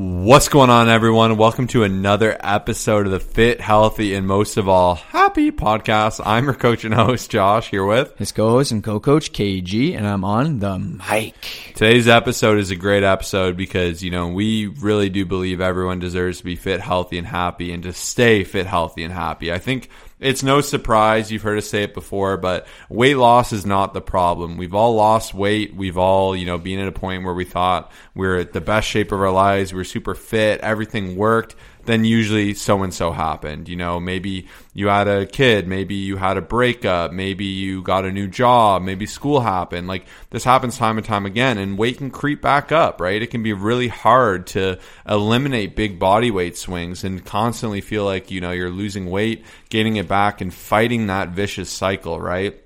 What's going on, everyone? Welcome to another episode of the Fit, Healthy, and most of all, Happy podcast. I'm your coach and host, Josh, here with his co host and co coach, KG, and I'm on the mic. Today's episode is a great episode because, you know, we really do believe everyone deserves to be fit, healthy, and happy and to stay fit, healthy, and happy. I think it's no surprise. You've heard us say it before, but weight loss is not the problem. We've all lost weight. We've all, you know, been at a point where we thought we are at the best shape of our lives. We are super fit. Everything worked then usually so and so happened. You know, maybe you had a kid, maybe you had a breakup, maybe you got a new job, maybe school happened. Like this happens time and time again, and weight can creep back up, right? It can be really hard to eliminate big body weight swings and constantly feel like, you know, you're losing weight, gaining it back, and fighting that vicious cycle, right?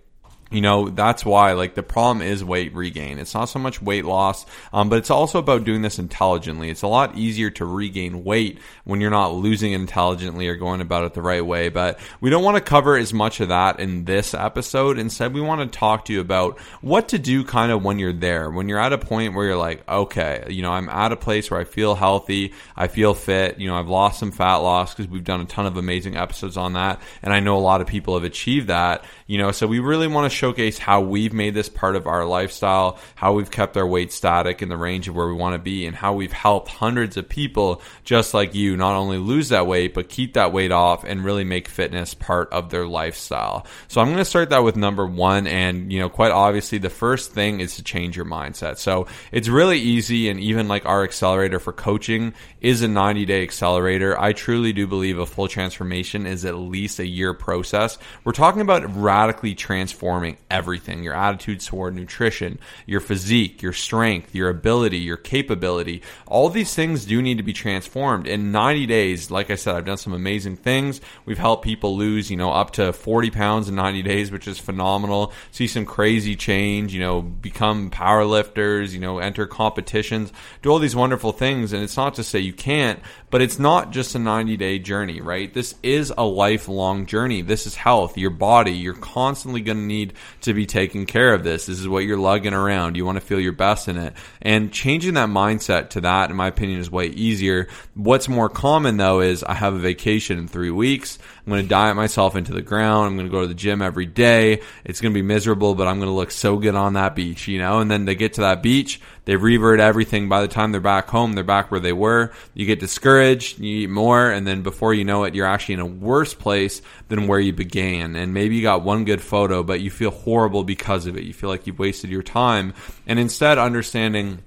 You know that's why like the problem is weight regain. It's not so much weight loss um, but it's also about doing this intelligently. It's a lot easier to regain weight when you're not losing intelligently or going about it the right way but we don't want to cover as much of that in this episode. Instead we want to talk to you about what to do kind of when you're there when you're at a point where you're like okay you know i'm at a place where i feel healthy i feel fit you know i've lost some fat loss because we've done a ton of amazing episodes on that and i know a lot of people have achieved that you know so we really want to showcase how we've made this part of our lifestyle, how we've kept our weight static in the range of where we want to be, and how we've helped hundreds of people just like you not only lose that weight, but keep that weight off and really make fitness part of their lifestyle. So I'm going to start that with number one. And, you know, quite obviously, the first thing is to change your mindset. So it's really easy. And even like our accelerator for coaching is a 90 day accelerator. I truly do believe a full transformation is at least a year process. We're talking about radically transforming everything your attitudes toward nutrition, your physique, your strength, your ability, your capability. All these things do need to be transformed. In 90 days, like I said, I've done some amazing things. We've helped people lose, you know, up to 40 pounds in 90 days, which is phenomenal. See some crazy change, you know, become power lifters, you know, enter competitions, do all these wonderful things. And it's not to say you can't, but it's not just a 90 day journey, right? This is a lifelong journey. This is health, your body. You're constantly going to need to be taking care of this. This is what you're lugging around. You want to feel your best in it. And changing that mindset to that, in my opinion, is way easier. What's more common though is I have a vacation in three weeks. I'm going to diet myself into the ground. I'm going to go to the gym every day. It's going to be miserable, but I'm going to look so good on that beach, you know? And then they get to that beach, they revert everything. By the time they're back home, they're back where they were. You get discouraged, you eat more, and then before you know it, you're actually in a worse place than where you began. And maybe you got one good photo, but you feel horrible because of it. You feel like you've wasted your time. And instead, understanding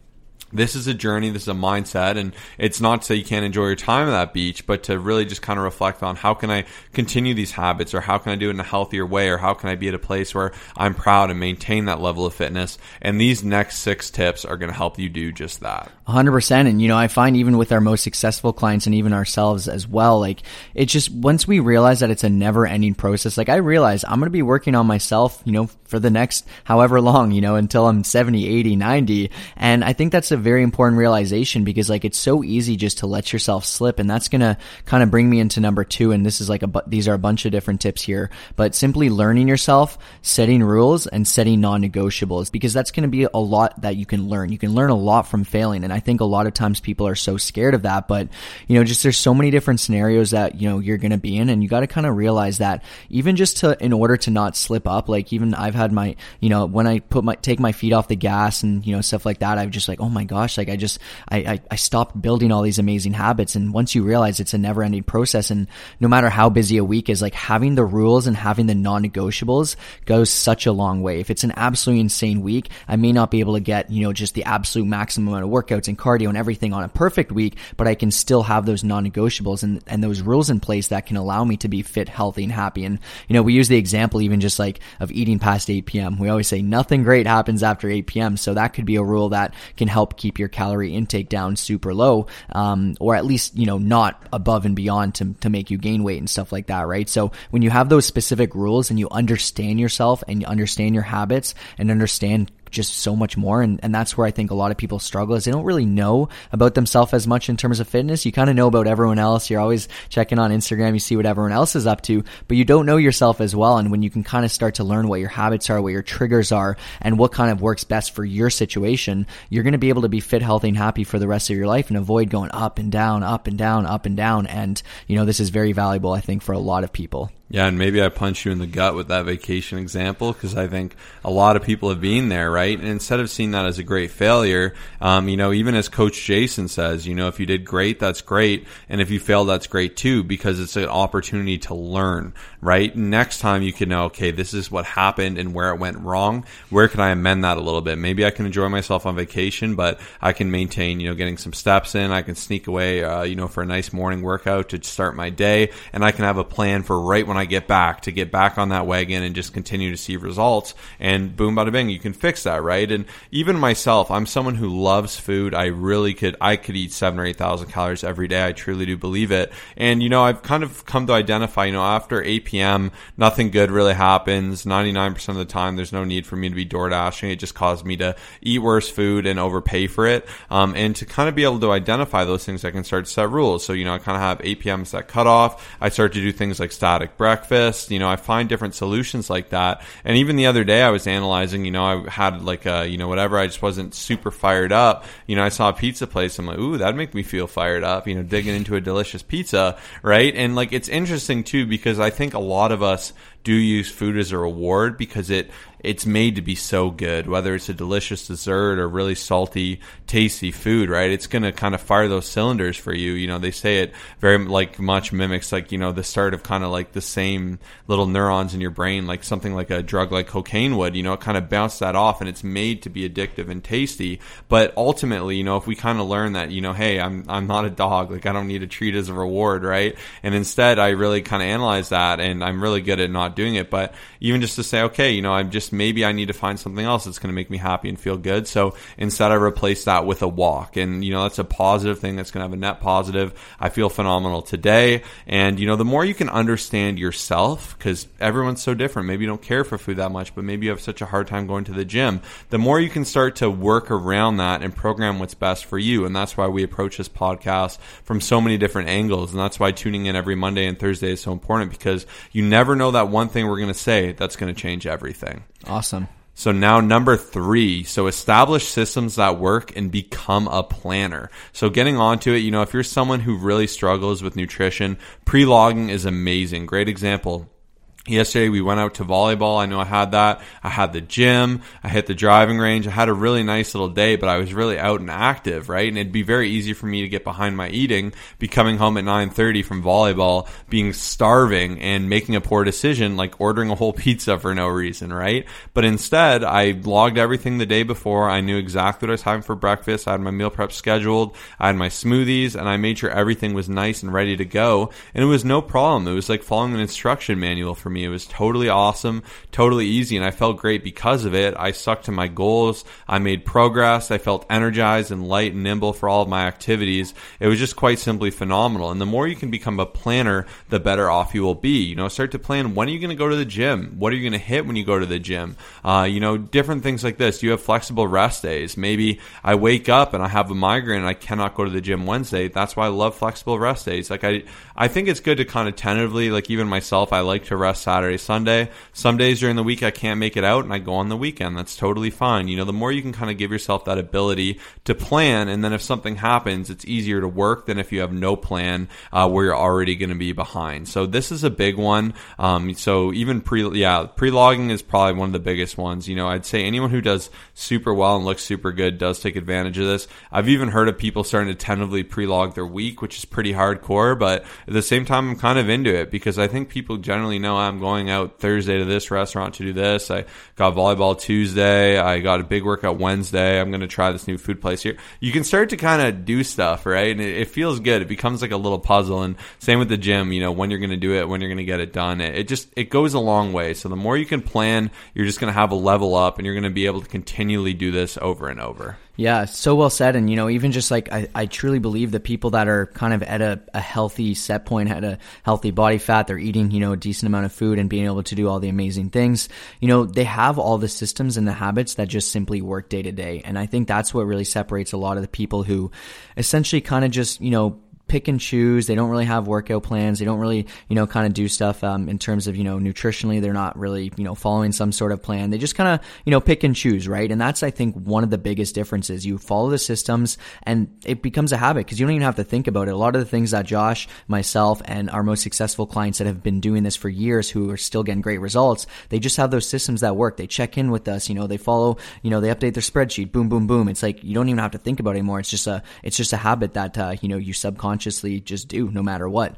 this is a journey, this is a mindset, and it's not to say you can't enjoy your time at that beach, but to really just kind of reflect on how can I continue these habits, or how can I do it in a healthier way, or how can I be at a place where I'm proud and maintain that level of fitness. And these next six tips are going to help you do just that. 100%. And, you know, I find even with our most successful clients and even ourselves as well, like it's just once we realize that it's a never ending process, like I realize I'm going to be working on myself, you know, for the next however long, you know, until I'm 70, 80, 90. And I think that's a very important realization because like it's so easy just to let yourself slip. And that's going to kind of bring me into number two. And this is like a, these are a bunch of different tips here, but simply learning yourself, setting rules and setting non-negotiables because that's going to be a lot that you can learn. You can learn a lot from failing. And I think a lot of times people are so scared of that, but you know, just there's so many different scenarios that, you know, you're going to be in and you got to kind of realize that even just to, in order to not slip up, like even I've had my, you know, when I put my, take my feet off the gas and, you know, stuff like that, I've just like, oh my gosh, like I just, I, I, I stopped building all these amazing habits. And once you realize it's a never ending process and no matter how busy a week is, like having the rules and having the non-negotiables goes such a long way. If it's an absolutely insane week, I may not be able to get, you know, just the absolute maximum amount of workouts and cardio and everything on a perfect week, but I can still have those non-negotiables and, and those rules in place that can allow me to be fit, healthy, and happy. And, you know, we use the example even just like of eating past 8 p.m. We always say nothing great happens after 8 p.m. So that could be a rule that can help keep your calorie intake down super low, um, or at least, you know, not above and beyond to, to make you gain weight and stuff like that, right? So when you have those specific rules and you understand yourself and you understand your habits and understand just so much more. And, and that's where I think a lot of people struggle is they don't really know about themselves as much in terms of fitness. You kind of know about everyone else. You're always checking on Instagram. You see what everyone else is up to, but you don't know yourself as well. And when you can kind of start to learn what your habits are, what your triggers are, and what kind of works best for your situation, you're going to be able to be fit, healthy, and happy for the rest of your life and avoid going up and down, up and down, up and down. And, you know, this is very valuable, I think, for a lot of people. Yeah, and maybe I punch you in the gut with that vacation example because I think a lot of people have been there, right? And instead of seeing that as a great failure, um, you know, even as Coach Jason says, you know, if you did great, that's great, and if you failed, that's great too, because it's an opportunity to learn, right? Next time you can know, okay, this is what happened and where it went wrong. Where can I amend that a little bit? Maybe I can enjoy myself on vacation, but I can maintain, you know, getting some steps in. I can sneak away, uh, you know, for a nice morning workout to start my day, and I can have a plan for right when I get back to get back on that wagon and just continue to see results. And boom, bada bing, you can fix that, right? And even myself, I'm someone who loves food. I really could, I could eat seven or eight thousand calories every day. I truly do believe it. And you know, I've kind of come to identify, you know, after 8 p.m., nothing good really happens. 99% of the time, there's no need for me to be door dashing. It just caused me to eat worse food and overpay for it. Um, and to kind of be able to identify those things, I can start to set rules. So, you know, I kind of have 8 p.m. that cutoff. I start to do things like static breakfast. You know, I find different solutions like that. And even the other day, I was analyzing, you know, I had like a, you know, whatever, I just wasn't super fired up. You know, I saw a pizza place. I'm like, ooh, that'd make me feel fired up, you know, digging into a delicious pizza, right? And like, it's interesting too, because I think a lot of us do use food as a reward because it it's made to be so good, whether it's a delicious dessert or really salty, tasty food, right? It's going to kind of fire those cylinders for you. You know, they say it very like much mimics like, you know, the start of kind of like the same little neurons in your brain, like something like a drug like cocaine would, you know, it kind of bounces that off and it's made to be addictive and tasty. But ultimately, you know, if we kind of learn that, you know, hey, I'm, I'm not a dog, like I don't need a treat as a reward, right? And instead I really kind of analyze that and I'm really good at not doing it. But even just to say, okay, you know, I'm just maybe I need to find something else that's going to make me happy and feel good. So instead, I replace that with a walk, and you know, that's a positive thing that's going to have a net positive. I feel phenomenal today, and you know, the more you can understand yourself, because everyone's so different. Maybe you don't care for food that much, but maybe you have such a hard time going to the gym. The more you can start to work around that and program what's best for you, and that's why we approach this podcast from so many different angles, and that's why tuning in every Monday and Thursday is so important because you never know that one thing we're going to say that's going to change everything. Awesome. So now number three, so establish systems that work and become a planner. So getting onto it, you know, if you're someone who really struggles with nutrition, pre-logging is amazing. Great example Yesterday we went out to volleyball. I know I had that. I had the gym. I hit the driving range. I had a really nice little day, but I was really out and active, right? And it'd be very easy for me to get behind my eating, be coming home at 9:30 from volleyball, being starving and making a poor decision like ordering a whole pizza for no reason, right? But instead, I logged everything the day before. I knew exactly what I was having for breakfast. I had my meal prep scheduled. I had my smoothies and I made sure everything was nice and ready to go. And it was no problem. It was like following an instruction manual for me me. It was totally awesome, totally easy, and I felt great because of it. I stuck to my goals. I made progress. I felt energized and light and nimble for all of my activities. It was just quite simply phenomenal. And the more you can become a planner, the better off you will be. You know, start to plan when are you going to go to the gym? What are you going to hit when you go to the gym? Uh, you know, different things like this. You have flexible rest days. Maybe I wake up and I have a migraine and I cannot go to the gym Wednesday. That's why I love flexible rest days. Like I, I think it's good to kind of tentatively, like even myself, I like to rest Saturday, Sunday. Some days during the week I can't make it out and I go on the weekend. That's totally fine. You know, the more you can kind of give yourself that ability to plan, and then if something happens, it's easier to work than if you have no plan uh, where you're already going to be behind. So this is a big one. Um, so even pre, yeah, pre-logging is probably one of the biggest ones. You know, I'd say anyone who does super well and looks super good does take advantage of this. I've even heard of people starting to tentatively pre-log their week, which is pretty hardcore, but at the same time, I'm kind of into it because I think people generally know I'm going out Thursday to this restaurant to do this. I got volleyball Tuesday. I got a big workout Wednesday. I'm going to try this new food place here. You can start to kind of do stuff, right? And it, it, feels good. It becomes like a little puzzle. And same with the gym, you know, when you're going to do it, when you're going to get it done. It, it just, it goes a long way. So the more you can plan, you're just going to have a level up and you're going to be able to continually do this over and over. Yeah, so well said. And, you know, even just like I, I truly believe the people that are kind of at a, a healthy set point, at a healthy body fat, they're eating, you know, a decent amount of food and being able to do all the amazing things, you know, they have all the systems and the habits that just simply work day to day. And I think that's what really separates a lot of the people who essentially kind of just, you know, pick and choose. They don't really have workout plans. They don't really, you know, kind of do stuff um, in terms of, you know, nutritionally. They're not really, you know, following some sort of plan. They just kind of, you know, pick and choose, right? And that's, I think, one of the biggest differences. You follow the systems and it becomes a habit because you don't even have to think about it. A lot of the things that Josh, myself, and our most successful clients that have been doing this for years who are still getting great results, they just have those systems that work. They check in with us, you know, they follow, you know, they update their spreadsheet, boom, boom, boom. It's like you don't even have to think about it anymore. It's just a, it's just a habit that, uh, you know, you subconsciously subconsciously just do no matter what.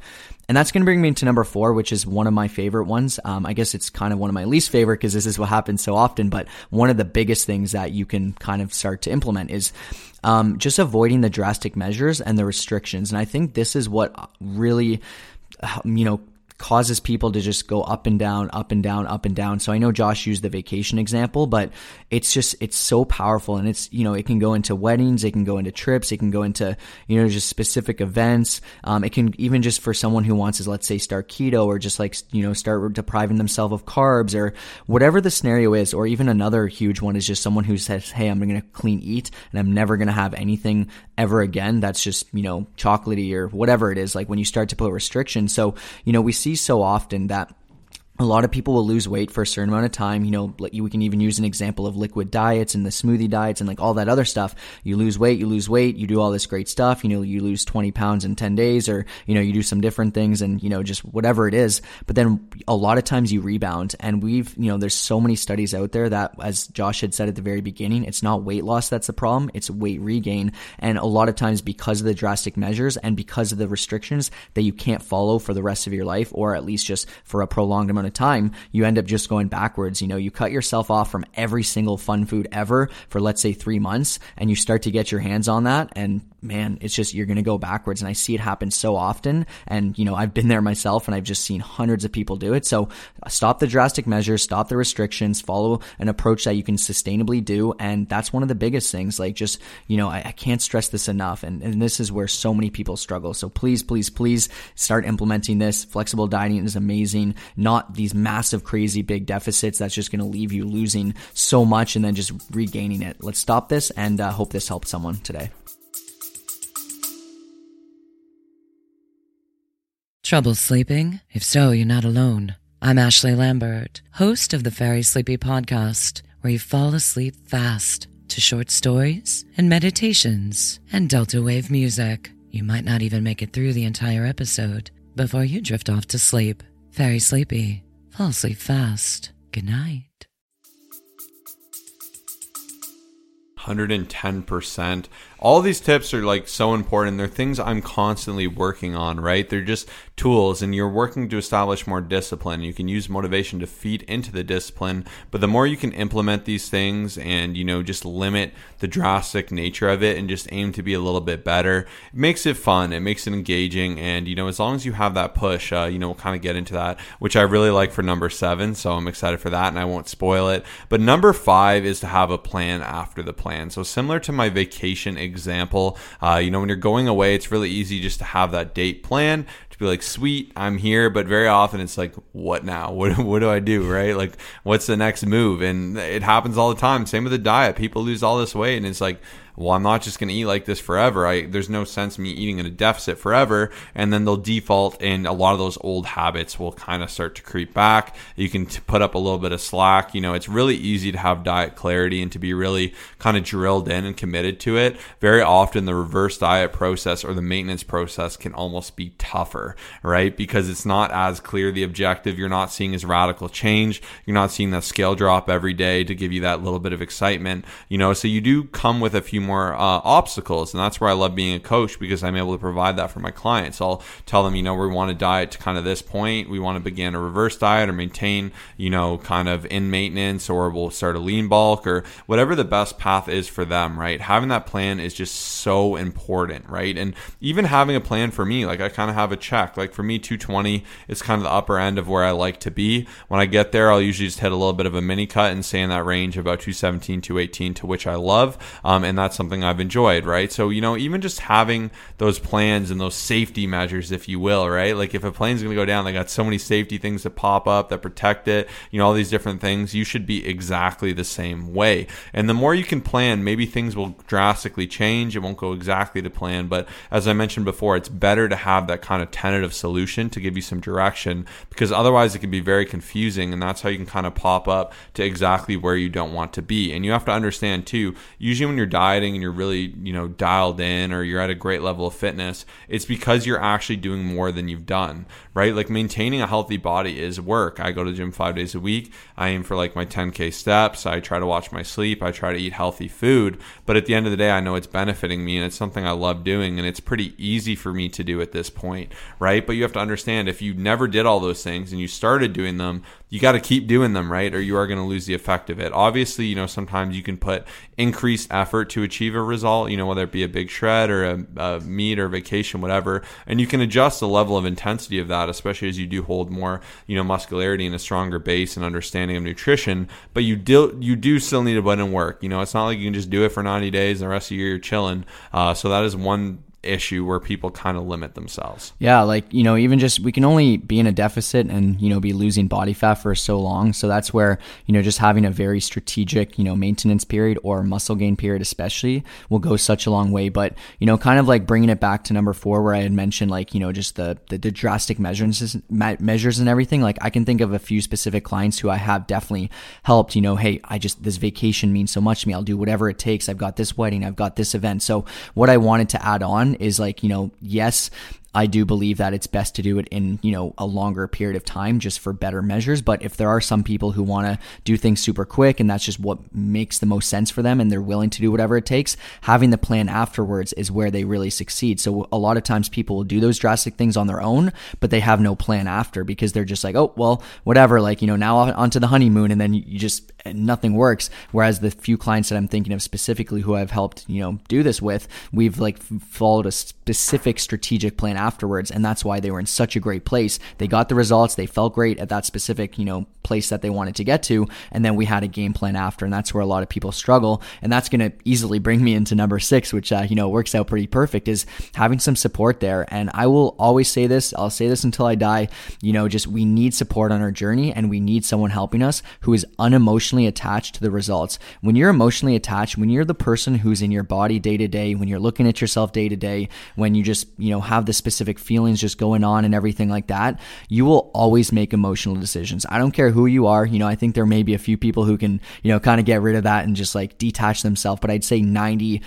And that's going to bring me to number four, which is one of my favorite ones. Um, I guess it's kind of one of my least favorite because this is what happens so often. But one of the biggest things that you can kind of start to implement is um, just avoiding the drastic measures and the restrictions. And I think this is what really, you know, causes people to just go up and down, up and down, up and down. So I know Josh used the vacation example, but it's just, it's so powerful and it's, you know, it can go into weddings, it can go into trips, it can go into, you know, just specific events. Um, it can even just for someone who wants to, let's say, start keto or just like, you know, start depriving themselves of carbs or whatever the scenario is. Or even another huge one is just someone who says, Hey, I'm going to clean eat and I'm never going to have anything ever again. That's just, you know, chocolatey or whatever it is. Like when you start to put restrictions. So, you know, we see so often that a lot of people will lose weight for a certain amount of time. You know, we can even use an example of liquid diets and the smoothie diets and like all that other stuff. You lose weight, you lose weight, you do all this great stuff. You know, you lose 20 pounds in 10 days or, you know, you do some different things and, you know, just whatever it is. But then a lot of times you rebound and we've, you know, there's so many studies out there that as Josh had said at the very beginning, it's not weight loss that's the problem. It's weight regain. And a lot of times because of the drastic measures and because of the restrictions that you can't follow for the rest of your life or at least just for a prolonged amount of time, you end up just going backwards. You know, you cut yourself off from every single fun food ever for let's say three months and you start to get your hands on that and man, it's just you're going to go backwards. And I see it happen so often. And, you know, I've been there myself and I've just seen hundreds of people do it. So stop the drastic measures, stop the restrictions, follow an approach that you can sustainably do. And that's one of the biggest things. Like, just, you know, I, I can't stress this enough. And, and this is where so many people struggle. So please, please, please start implementing this. Flexible dieting is amazing, not these massive, crazy big deficits that's just going to leave you losing so much and then just regaining it. Let's stop this and uh, hope this helped someone today. Trouble sleeping? If so, you're not alone. I'm Ashley Lambert, host of the Very Sleepy podcast, where you fall asleep fast to short stories and meditations and delta wave music. You might not even make it through the entire episode before you drift off to sleep. Very sleepy. Fall asleep fast. Good night. 110% all these tips are like so important. They're things I'm constantly working on, right? They're just tools and you're working to establish more discipline. You can use motivation to feed into the discipline, but the more you can implement these things and, you know, just limit the drastic nature of it and just aim to be a little bit better, it makes it fun. It makes it engaging. And, you know, as long as you have that push, uh, you know, we'll kind of get into that, which I really like for number seven. So I'm excited for that and I won't spoil it. But number five is to have a plan after the plan. So similar to my vacation example. Uh, you know, when you're going away, it's really easy just to have that date plan be like, sweet, I'm here. But very often it's like, what now? What, what do I do? Right? Like, what's the next move? And it happens all the time. Same with the diet. People lose all this weight and it's like, well, I'm not just going to eat like this forever. I, there's no sense me eating in a deficit forever. And then they'll default, and a lot of those old habits will kind of start to creep back. You can t- put up a little bit of slack. You know, it's really easy to have diet clarity and to be really kind of drilled in and committed to it. Very often, the reverse diet process or the maintenance process can almost be tougher, right? Because it's not as clear the objective. You're not seeing as radical change. You're not seeing that scale drop every day to give you that little bit of excitement, you know. So you do come with a few more uh, obstacles. And that's where I love being a coach because I'm able to provide that for my clients. I'll tell them, you know, we want to diet to kind of this point. We want to begin a reverse diet or maintain, you know, kind of in maintenance or we'll start a lean bulk or whatever the best path is for them, right? Having that plan is just so important, right? And even having a plan for me, like I kind of have a check. Like for me, 220 is kind of the upper end of where I like to be. When I get there, I'll usually just hit a little bit of a mini cut and stay in that range about 217, 218, to which I love. Um, and that's something I've enjoyed, right? So, you know, even just having those plans and those safety measures, if you will, right? Like if a plane's going to go down, they got so many safety things that pop up that protect it, you know, all these different things. You should be exactly the same way. And the more you can plan, maybe things will drastically change. It won't go exactly to plan. But as I mentioned before, it's better to have that kind of tentative solution to give you some direction because otherwise it can be very confusing. And that's how you can kind of pop up to exactly where you don't want to be. And you have to understand too, usually when you're dieting and you're really, you know, dialed in or you're at a great level of fitness, it's because you're actually doing more than you've done, right? Like maintaining a healthy body is work. I go to gym five days a week. I aim for like my 10K steps. I try to watch my sleep. I try to eat healthy food. But at the end of the day, I know it's benefiting me and it's something I love doing. And it's pretty easy for me to do at this point, right? But you have to understand if you never did all those things and you started doing them, you got to keep doing them, right? Or you are going to lose the effect of it. Obviously, you know, sometimes you can put increased effort to achieve a result, you know, whether it be a big shred or a, a meet or vacation, whatever. And you can adjust the level of intensity of that, especially as you do hold more, you know, muscularity and a stronger base and understanding of nutrition. But you do, you do still need to put in work. You know, it's not like you can just do it for 90 days and the rest of the year you're chilling. Uh, so that is one issue where people kind of limit themselves. Yeah, like, you know, even just we can only be in a deficit and, you know, be losing body fat for so long. So that's where, you know, just having a very strategic, you know, maintenance period or muscle gain period, especially, will go such a long way. But, you know, kind of like bringing it back to number four, where I had mentioned, like, you know, just the, the, the drastic measures, measures and everything. Like, I can think of a few specific clients who I have definitely helped, you know, hey, I just, this vacation means so much to me. I'll do whatever it takes. I've got this wedding, I've got this event. So, what I wanted to add on is like, you know, yes, I do believe that it's best to do it in, you know, a longer period of time just for better measures. But if there are some people who want to do things super quick and that's just what makes the most sense for them and they're willing to do whatever it takes, having the plan afterwards is where they really succeed. So a lot of times people will do those drastic things on their own, but they have no plan after because they're just like, oh, well, whatever, like, you know, now onto the honeymoon and then you just, nothing works. Whereas the few clients that I'm thinking of specifically who I've helped, you know, do this with, we've like followed a specific strategic plan afterwards. And that's why they were in such a great place. They got the results. They felt great at that specific, you know, place that they wanted to get to. And then we had a game plan after. And that's where a lot of people struggle. And that's going to easily bring me into number six, which, uh, you know, works out pretty perfect is having some support there. And I will always say this, I'll say this until I die, you know, just we need support on our journey and we need someone helping us who is unemotionally attached to the results. When you're emotionally attached, when you're the person who's in your body day to day, when you're looking at yourself day to day, when you just, you know, have the specific feelings just going on and everything like that, you will always make emotional decisions. I don't care who you are. You know, I think there may be a few people who can, you know, kind of get rid of that and just like detach themselves. But I'd say 98%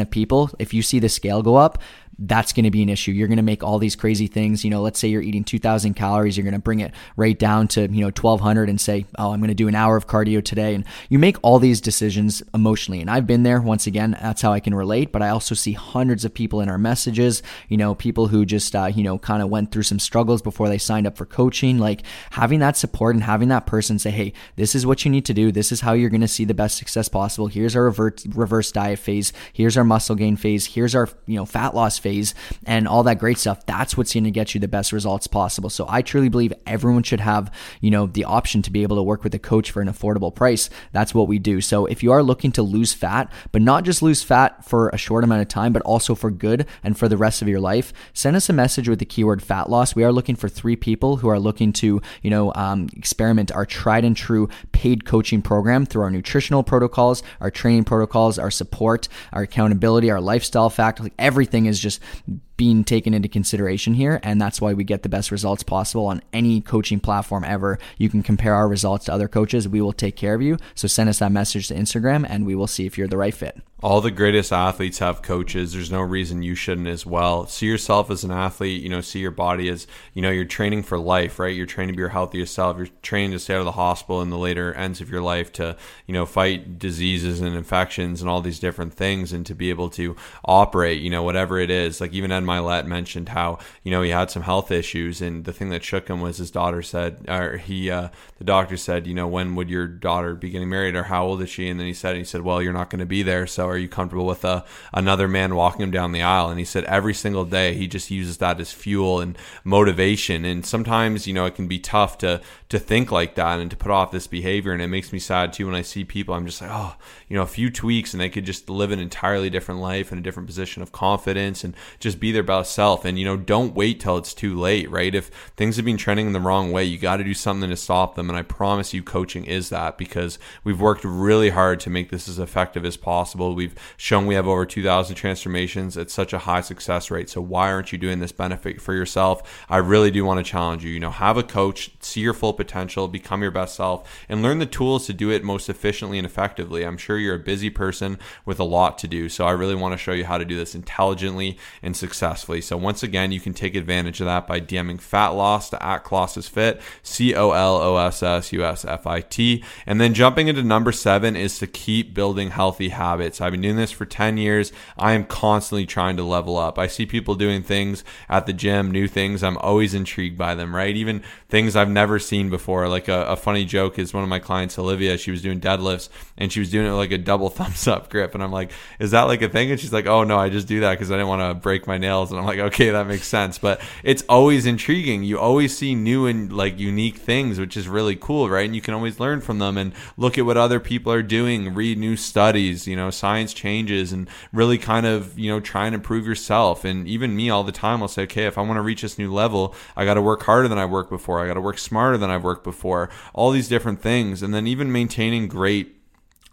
of people, if you see the scale go up, that's going to be an issue. You're going to make all these crazy things. You know, let's say you're eating 2,000 calories, you're going to bring it right down to, you know, 1,200 and say, oh, I'm going to do an hour of cardio today. And you make all these decisions emotionally. And I've been there. Once again, that's how I can relate. But I also see hundreds of people in our messages, you know, people who just, uh, you know, kind of went through some struggles before they signed up for coaching. Like having that support and having that person say, hey, this is what you need to do. This is how you're going to see the best success possible. Here's our reverse, reverse diet phase. Here's our muscle gain phase. Here's our, you know, fat loss phase and all that great stuff. That's what's going to get you the best results possible. So I truly believe everyone should have, you know, the option to be able to work with a coach for an affordable price. That's what we do. So if you are looking to lose fat, but not just lose fat for a short amount of time, but also for good and for the rest of your life, send us a message with the keyword fat loss. We are looking for three people who are looking to, you know, um, experiment our tried and true paid coaching program through our nutritional protocols, our training protocols, our support, our accountability, our lifestyle factor. Like everything is just just being taken into consideration here. And that's why we get the best results possible on any coaching platform ever. You can compare our results to other coaches. We will take care of you. So send us that message to Instagram and we will see if you're the right fit. All the greatest athletes have coaches. There's no reason you shouldn't as well. See yourself as an athlete, you know, see your body as, you know, you're training for life, right? You're training to be your healthiest self. You're training to stay out of the hospital in the later ends of your life to, you know, fight diseases and infections and all these different things and to be able to operate, you know, whatever it is. Like even Mylett mentioned how, you know, he had some health issues and the thing that shook him was his daughter said, or he, uh, the doctor said, you know, when would your daughter be getting married or how old is she? And then he said, he said, well, you're not going to be there. So, Are you comfortable with a, uh, another man walking him down the aisle? And he said every single day he just uses that as fuel and motivation. And sometimes, you know, it can be tough to to think like that and to put off this behavior. And it makes me sad too when I see people. I'm just like, oh, you know, a few tweaks and they could just live an entirely different life in a different position of confidence and just be their best self. And you know, don't wait till it's too late, right? If things have been trending in the wrong way, you got to do something to stop them. And I promise you, coaching is that because we've worked really hard to make this as effective as possible. We've shown we have over 2,000 transformations at such a high success rate. So why aren't you doing this benefit for yourself? I really do want to challenge you. You know, have a coach, see your full potential, become your best self, and learn the tools to do it most efficiently and effectively. I'm sure you're a busy person with a lot to do. So I really want to show you how to do this intelligently and successfully. So once again, you can take advantage of that by DMing fat loss to at Colossus Fit, C O L O S S U S F I T. And then jumping into number seven is to keep building healthy habits. I've been doing this for 10 years. I am constantly trying to level up. I see people doing things at the gym, new things. I'm always intrigued by them, right? Even things I've never seen before. Like a, a funny joke is one of my clients, Olivia, she was doing deadlifts and she was doing it like a double thumbs up grip. And I'm like, is that like a thing? And she's like, oh no, I just do that because I didn't want to break my nails. And I'm like, okay, that makes sense. But it's always intriguing. You always see new and like unique things, which is really cool, right? And you can always learn from them and look at what other people are doing, read new studies, you know, science changes and really kind of, you know, try and improve yourself. And even me all the time, I'll say, okay, if I want to reach this new level, I got to work harder than I worked before. I got to work smarter than I've worked before. All these different things. And then even maintaining great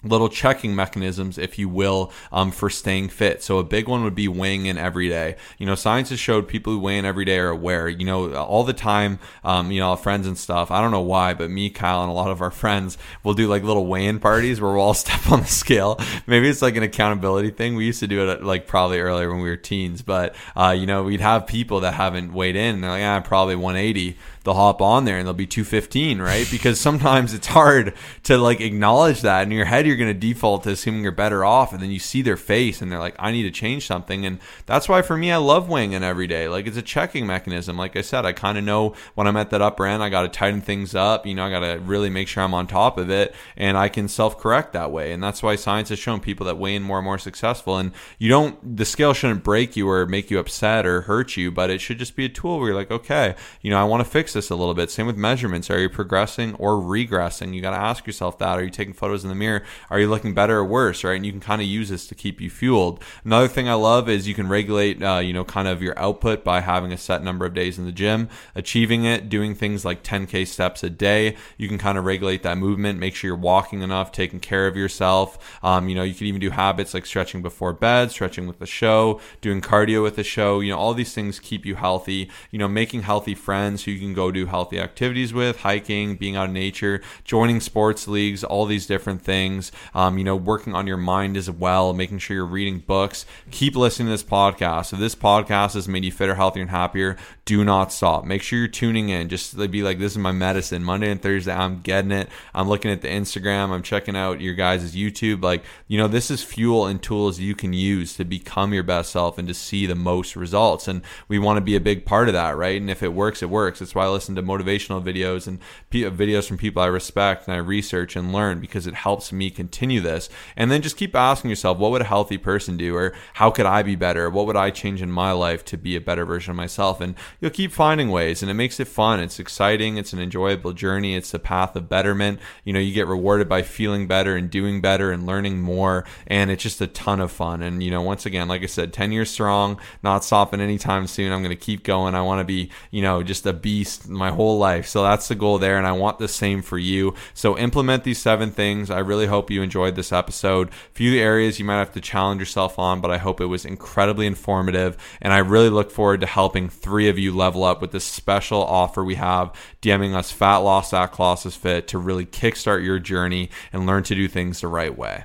little checking mechanisms, if you will, um, for staying fit. So a big one would be weighing in every day. You know, science has showed people who weigh in every day are aware. You know, all the time, um, you know, friends and stuff. I don't know why, but me, Kyle, and a lot of our friends will do like little weigh-in parties where we'll all step on the scale. Maybe it's like an accountability thing. We used to do it like probably earlier when we were teens, but uh, you know, we'd have people that haven't weighed in, and they're like, ah, probably 180 they'll hop on there and they'll be 215, right? Because sometimes it's hard to like acknowledge that. In your head, you're going to default to assuming you're better off. And then you see their face and they're like, I need to change something. And that's why for me, I love weighing in every day. Like it's a checking mechanism. Like I said, I kind of know when I'm at that upper end, I got to tighten things up. You know, I got to really make sure I'm on top of it and I can self correct that way. And that's why science has shown people that weigh in more and more successful. And you don't, the scale shouldn't break you or make you upset or hurt you, but it should just be a tool where you're like, okay, you know, I want to fix this a little bit. Same with measurements. Are you progressing or regressing? You got to ask yourself that. Are you taking photos in the mirror? Are you looking better or worse? Right. And you can kind of use this to keep you fueled. Another thing I love is you can regulate, uh, you know, kind of your output by having a set number of days in the gym, achieving it, doing things like 10K steps a day. You can kind of regulate that movement, make sure you're walking enough, taking care of yourself. Um, you know, you can even do habits like stretching before bed, stretching with the show, doing cardio with the show. You know, all these things keep you healthy. You know, making healthy friends who you can go do healthy activities with, hiking, being out in nature, joining sports leagues, all these different things. Um, you know, working on your mind as well, making sure you're reading books. Keep listening to this podcast. If this podcast has made you fitter, healthier, and happier, do not stop. Make sure you're tuning in. Just be like, this is my medicine. Monday and Thursday, I'm getting it. I'm looking at the Instagram. I'm checking out your guys' YouTube. Like, you know, this is fuel and tools you can use to become your best self and to see the most results. And we want to be a big part of that, right? And if it works, it works. That's why I listen to motivational videos and videos from people I respect and I research and learn because it helps me continue this. And then just keep asking yourself, what would a healthy person do? Or how could I be better? What would I change in my life to be a better version of myself? And you'll keep finding ways and it makes it fun. It's exciting. It's an enjoyable journey. It's a path of betterment. You know, you get rewarded by feeling better and doing better and learning more. And it's just a ton of fun. And, you know, once again, like I said, 10 years strong, not stopping anytime soon. I'm going to keep going. I want to be, you know, just a beast my whole life. So that's the goal there. And I want the same for you. So implement these seven things. I really hope you enjoyed this episode. A few areas you might have to challenge yourself on, but I hope it was incredibly informative. And I really look forward to helping three of you level up with this special offer we have, DMing us fat loss at Colossus Fit to really kickstart your journey and learn to do things the right way.